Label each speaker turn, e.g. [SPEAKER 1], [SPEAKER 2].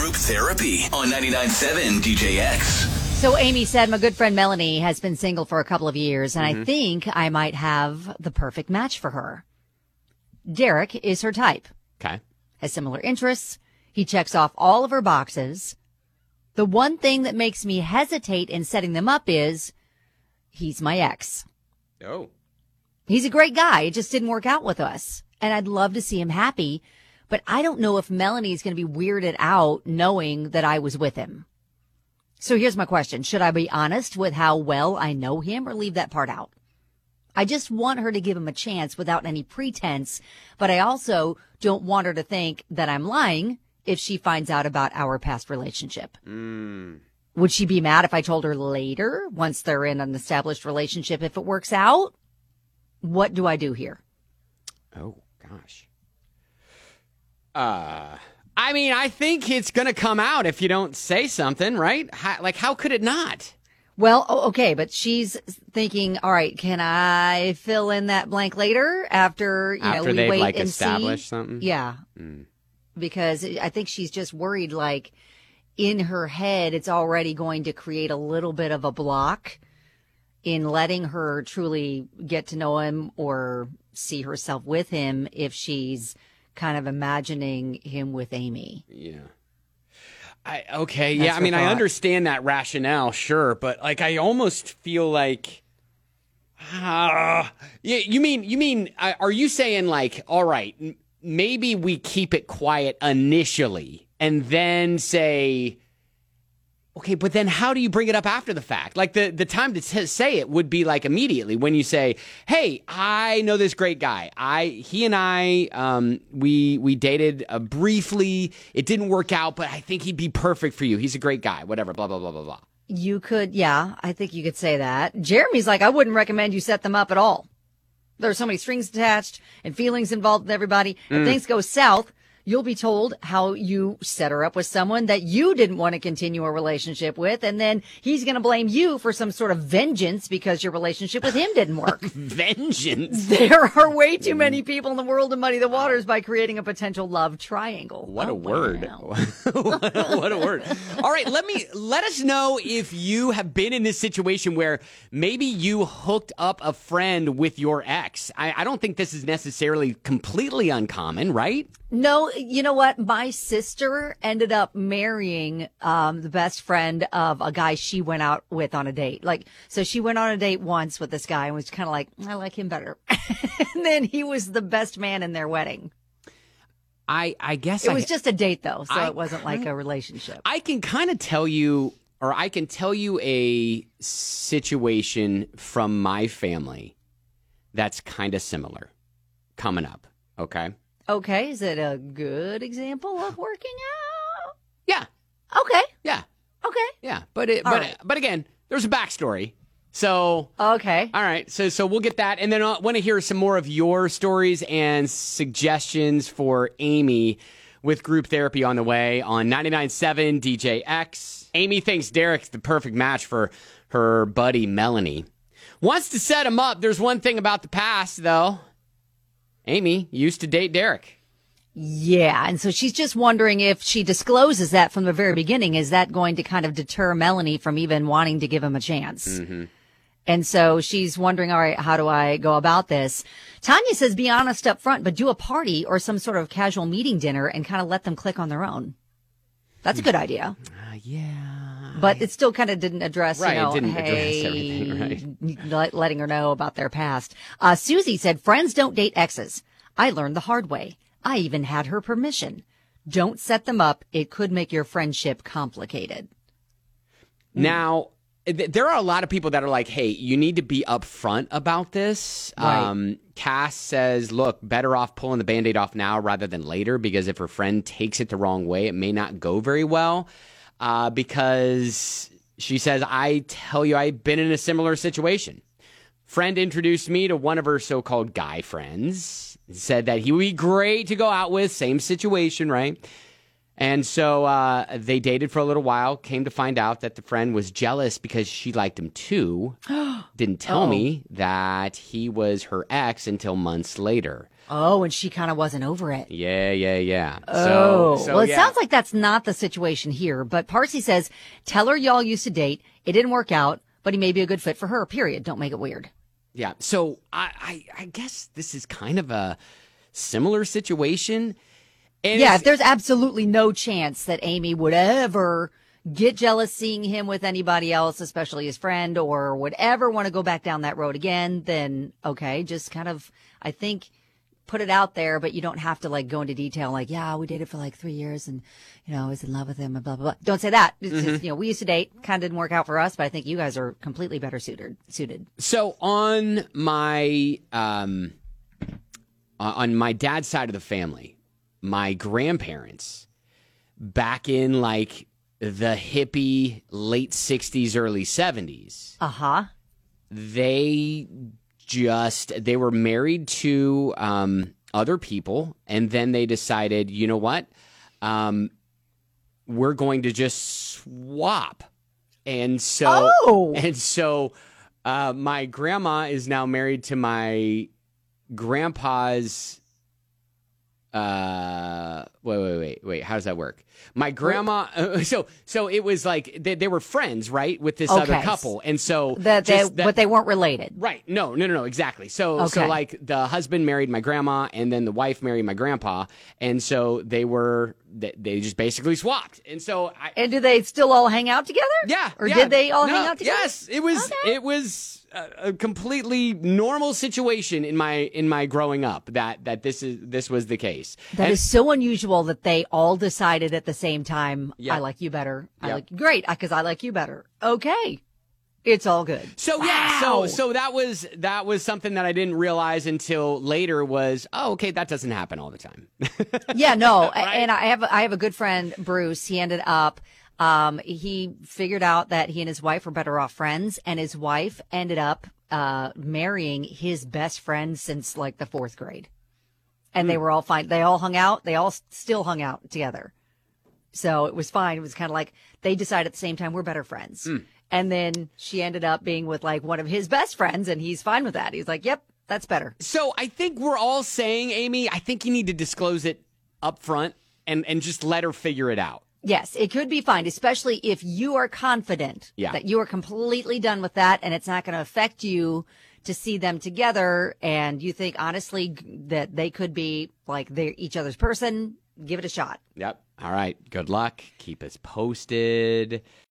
[SPEAKER 1] Group Therapy on 99.7 DJX.
[SPEAKER 2] So Amy said, my good friend Melanie has been single for a couple of years, and I mm-hmm. think I might have the perfect match for her. Derek is her type,
[SPEAKER 3] Okay.
[SPEAKER 2] has similar interests. He checks off all of her boxes. The one thing that makes me hesitate in setting them up is he's my ex.
[SPEAKER 3] Oh.
[SPEAKER 2] He's a great guy. It just didn't work out with us. And I'd love to see him happy, but I don't know if Melanie's going to be weirded out knowing that I was with him. So here's my question. Should I be honest with how well I know him or leave that part out? I just want her to give him a chance without any pretense, but I also don't want her to think that I'm lying if she finds out about our past relationship. Hmm. Would she be mad if I told her later, once they're in an established relationship, if it works out? What do I do here?
[SPEAKER 3] Oh gosh. Uh I mean, I think it's going to come out if you don't say something, right? How, like how could it not?
[SPEAKER 2] Well, okay, but she's thinking, all right, can I fill in that blank later after, you
[SPEAKER 3] After
[SPEAKER 2] know, we wait
[SPEAKER 3] like,
[SPEAKER 2] and
[SPEAKER 3] established
[SPEAKER 2] see?
[SPEAKER 3] something?
[SPEAKER 2] Yeah. Because I think she's just worried like in her head it's already going to create a little bit of a block in letting her truly get to know him or see herself with him if she's kind of imagining him with Amy.
[SPEAKER 3] Yeah. I okay,
[SPEAKER 2] That's
[SPEAKER 3] yeah, I mean, I understand that rationale, sure, but like I almost feel like Ah, yeah, you mean you mean uh, are you saying like all right, m- maybe we keep it quiet initially and then say Okay, but then how do you bring it up after the fact? Like the, the time to t- say it would be like immediately when you say, "Hey, I know this great guy. I he and I um we we dated uh, briefly. It didn't work out, but I think he'd be perfect for you. He's a great guy. Whatever. Blah blah blah blah blah."
[SPEAKER 2] You could, yeah, I think you could say that. Jeremy's like, I wouldn't recommend you set them up at all. There's so many strings attached and feelings involved with everybody. If things go south, you'll be told how you set her up with someone that you didn't want to continue a relationship with. And then he's going to blame you for some sort of vengeance because your relationship with him didn't work.
[SPEAKER 3] Vengeance.
[SPEAKER 2] there are way too many people in the world to muddy the waters by creating a potential love triangle.
[SPEAKER 3] What
[SPEAKER 2] Oh,
[SPEAKER 3] a word.
[SPEAKER 2] wow.
[SPEAKER 3] what, a, what a word. All right, let me let us know if you have been in this situation where maybe you hooked up a friend with your ex. I, I don't think this is necessarily completely uncommon, right?
[SPEAKER 2] No, you know what? My sister ended up marrying um, the best friend of a guy she went out with on a date. Like, so she went on a date once with this guy and was kind of like, I like him better. and then he was the best man in their wedding.
[SPEAKER 3] I I guess
[SPEAKER 2] It
[SPEAKER 3] I,
[SPEAKER 2] was just a date though, so
[SPEAKER 3] I
[SPEAKER 2] it wasn't like a relationship.
[SPEAKER 3] I can kind of tell you, or I can tell you a situation from my family that's kind of similar coming up. Okay.
[SPEAKER 2] Okay, is it a good example of working out?
[SPEAKER 3] Yeah.
[SPEAKER 2] Okay,
[SPEAKER 3] Yeah.
[SPEAKER 2] okay,
[SPEAKER 3] Yeah. But it,
[SPEAKER 2] All
[SPEAKER 3] but
[SPEAKER 2] right.
[SPEAKER 3] but again, there's a backstory. So
[SPEAKER 2] okay.
[SPEAKER 3] All right, so so we'll get that, and then I want to hear some more of your stories and suggestions for Amy with group therapy on the way on 99.7 DJX. Amy thinks Derek's the perfect match for her buddy Melanie. Wants to set him up. There's one thing about the past, though. Amy used to date Derek.
[SPEAKER 2] Yeah. And so she's just wondering if she discloses that from the very beginning, is that going to kind of deter Melanie from even wanting to give him a chance? And so she's wondering, all right, how do I go about this? Tanya says, be honest up front, but do a party or some sort of casual meeting dinner and kind of let them click on their own. That's a good idea.
[SPEAKER 3] Uh, yeah.
[SPEAKER 2] But it still kind of didn't address,
[SPEAKER 3] Right,
[SPEAKER 2] you know,
[SPEAKER 3] didn't address
[SPEAKER 2] hey,
[SPEAKER 3] everything,
[SPEAKER 2] let- letting her know about their past. Uh, Susie said, friends don't date exes. I learned the hard way. I even had her permission. Don't set them up. It could make your friendship complicated.
[SPEAKER 3] Now, there are a lot of people that are like, hey, you need to be upfront about this.
[SPEAKER 2] Right.
[SPEAKER 3] Um, Cass says, look, better off pulling the band aid off now rather than later because if her friend takes it the wrong way, it may not go very well. Uh, because she says, I tell you, I've been in a similar situation. Friend introduced me to one of her so called guy friends, said that he would be great to go out with, same situation, right? And so uh, they dated for a little while. Came to find out that the friend was jealous because she liked him too. Didn't tell
[SPEAKER 2] Oh.
[SPEAKER 3] me that he was her ex until months later.
[SPEAKER 2] Oh, and she kind of wasn't over it.
[SPEAKER 3] Yeah, yeah, yeah.
[SPEAKER 2] Oh,
[SPEAKER 3] so, so
[SPEAKER 2] well, it
[SPEAKER 3] yeah.
[SPEAKER 2] sounds like that's not the situation here. But Parsi says, tell her y'all used to date. It didn't work out, but he may be a good fit for her. Period. Don't make it weird.
[SPEAKER 3] Yeah. So I, I, I guess this is kind of a similar situation. And
[SPEAKER 2] Yeah, if there's absolutely no chance that Amy would ever get jealous seeing him with anybody else, especially his friend, or would ever want to go back down that road again, then okay, just kind of, I think, put it out there, but you don't have to like go into detail like, yeah, we dated for like three years and, you know, I was in love with him and blah, blah, blah. Don't say that. It's
[SPEAKER 3] Mm-hmm.
[SPEAKER 2] just, you know, we used to date, kind of didn't work out for us, but I think you guys are completely better suited, suited.
[SPEAKER 3] So on my um on my dad's side of the family, my grandparents back in like the hippie late 60s early 70s,
[SPEAKER 2] Uh huh.
[SPEAKER 3] they just they were married to um other people and then they decided, you know what? Um we're going to just swap. And so
[SPEAKER 2] Oh.
[SPEAKER 3] and so uh, my grandma is now married to my grandpa's. Uh, wait, wait, wait, wait. How does that work? My grandma. Uh, so, so it was like they, they were friends, right, with this other couple, and so
[SPEAKER 2] That they,
[SPEAKER 3] that-
[SPEAKER 2] but they weren't related.
[SPEAKER 3] Right. No, no, no, no, exactly. So so like the husband married my grandma and then the wife married my grandpa and so they were they, they just basically swapped. And so I
[SPEAKER 2] And do they still all hang out together?
[SPEAKER 3] yeah.
[SPEAKER 2] Or
[SPEAKER 3] yeah.
[SPEAKER 2] did they all
[SPEAKER 3] No,
[SPEAKER 2] hang out together?
[SPEAKER 3] Yes, it was
[SPEAKER 2] Okay.
[SPEAKER 3] it was a, a completely normal situation in my in my growing up that that this is this was the case.
[SPEAKER 2] That
[SPEAKER 3] And-
[SPEAKER 2] is so unusual that they all decided at the same time,
[SPEAKER 3] Yeah.
[SPEAKER 2] I like you better. I like great because I like you better. Okay. It's all good.
[SPEAKER 3] So yeah, so so that was that was something that I didn't realize until later was oh okay that doesn't happen all the time.
[SPEAKER 2] yeah, no. And I have I have a good friend, Bruce. He ended up um he figured out that he and his wife were better off friends and his wife ended up uh marrying his best friend since like the 4th grade. And they were all fine. They all hung out. They all still hung out together. So it was fine. It was kind of like they decided at the same time we're better friends. And then she ended up being with like one of his best friends and he's fine with that. He's like, "Yep, that's better."
[SPEAKER 3] So I think we're all saying, Amy, I think you need to disclose it up front and, and just let her figure it out.
[SPEAKER 2] Yes, it could be fine, especially if you are confident
[SPEAKER 3] Yeah.
[SPEAKER 2] that you are completely done with that and it's not going to affect you to see them together and you think honestly that they could be like they're each other's person, give it a shot.
[SPEAKER 3] Yep. All right. Good luck. Keep us posted.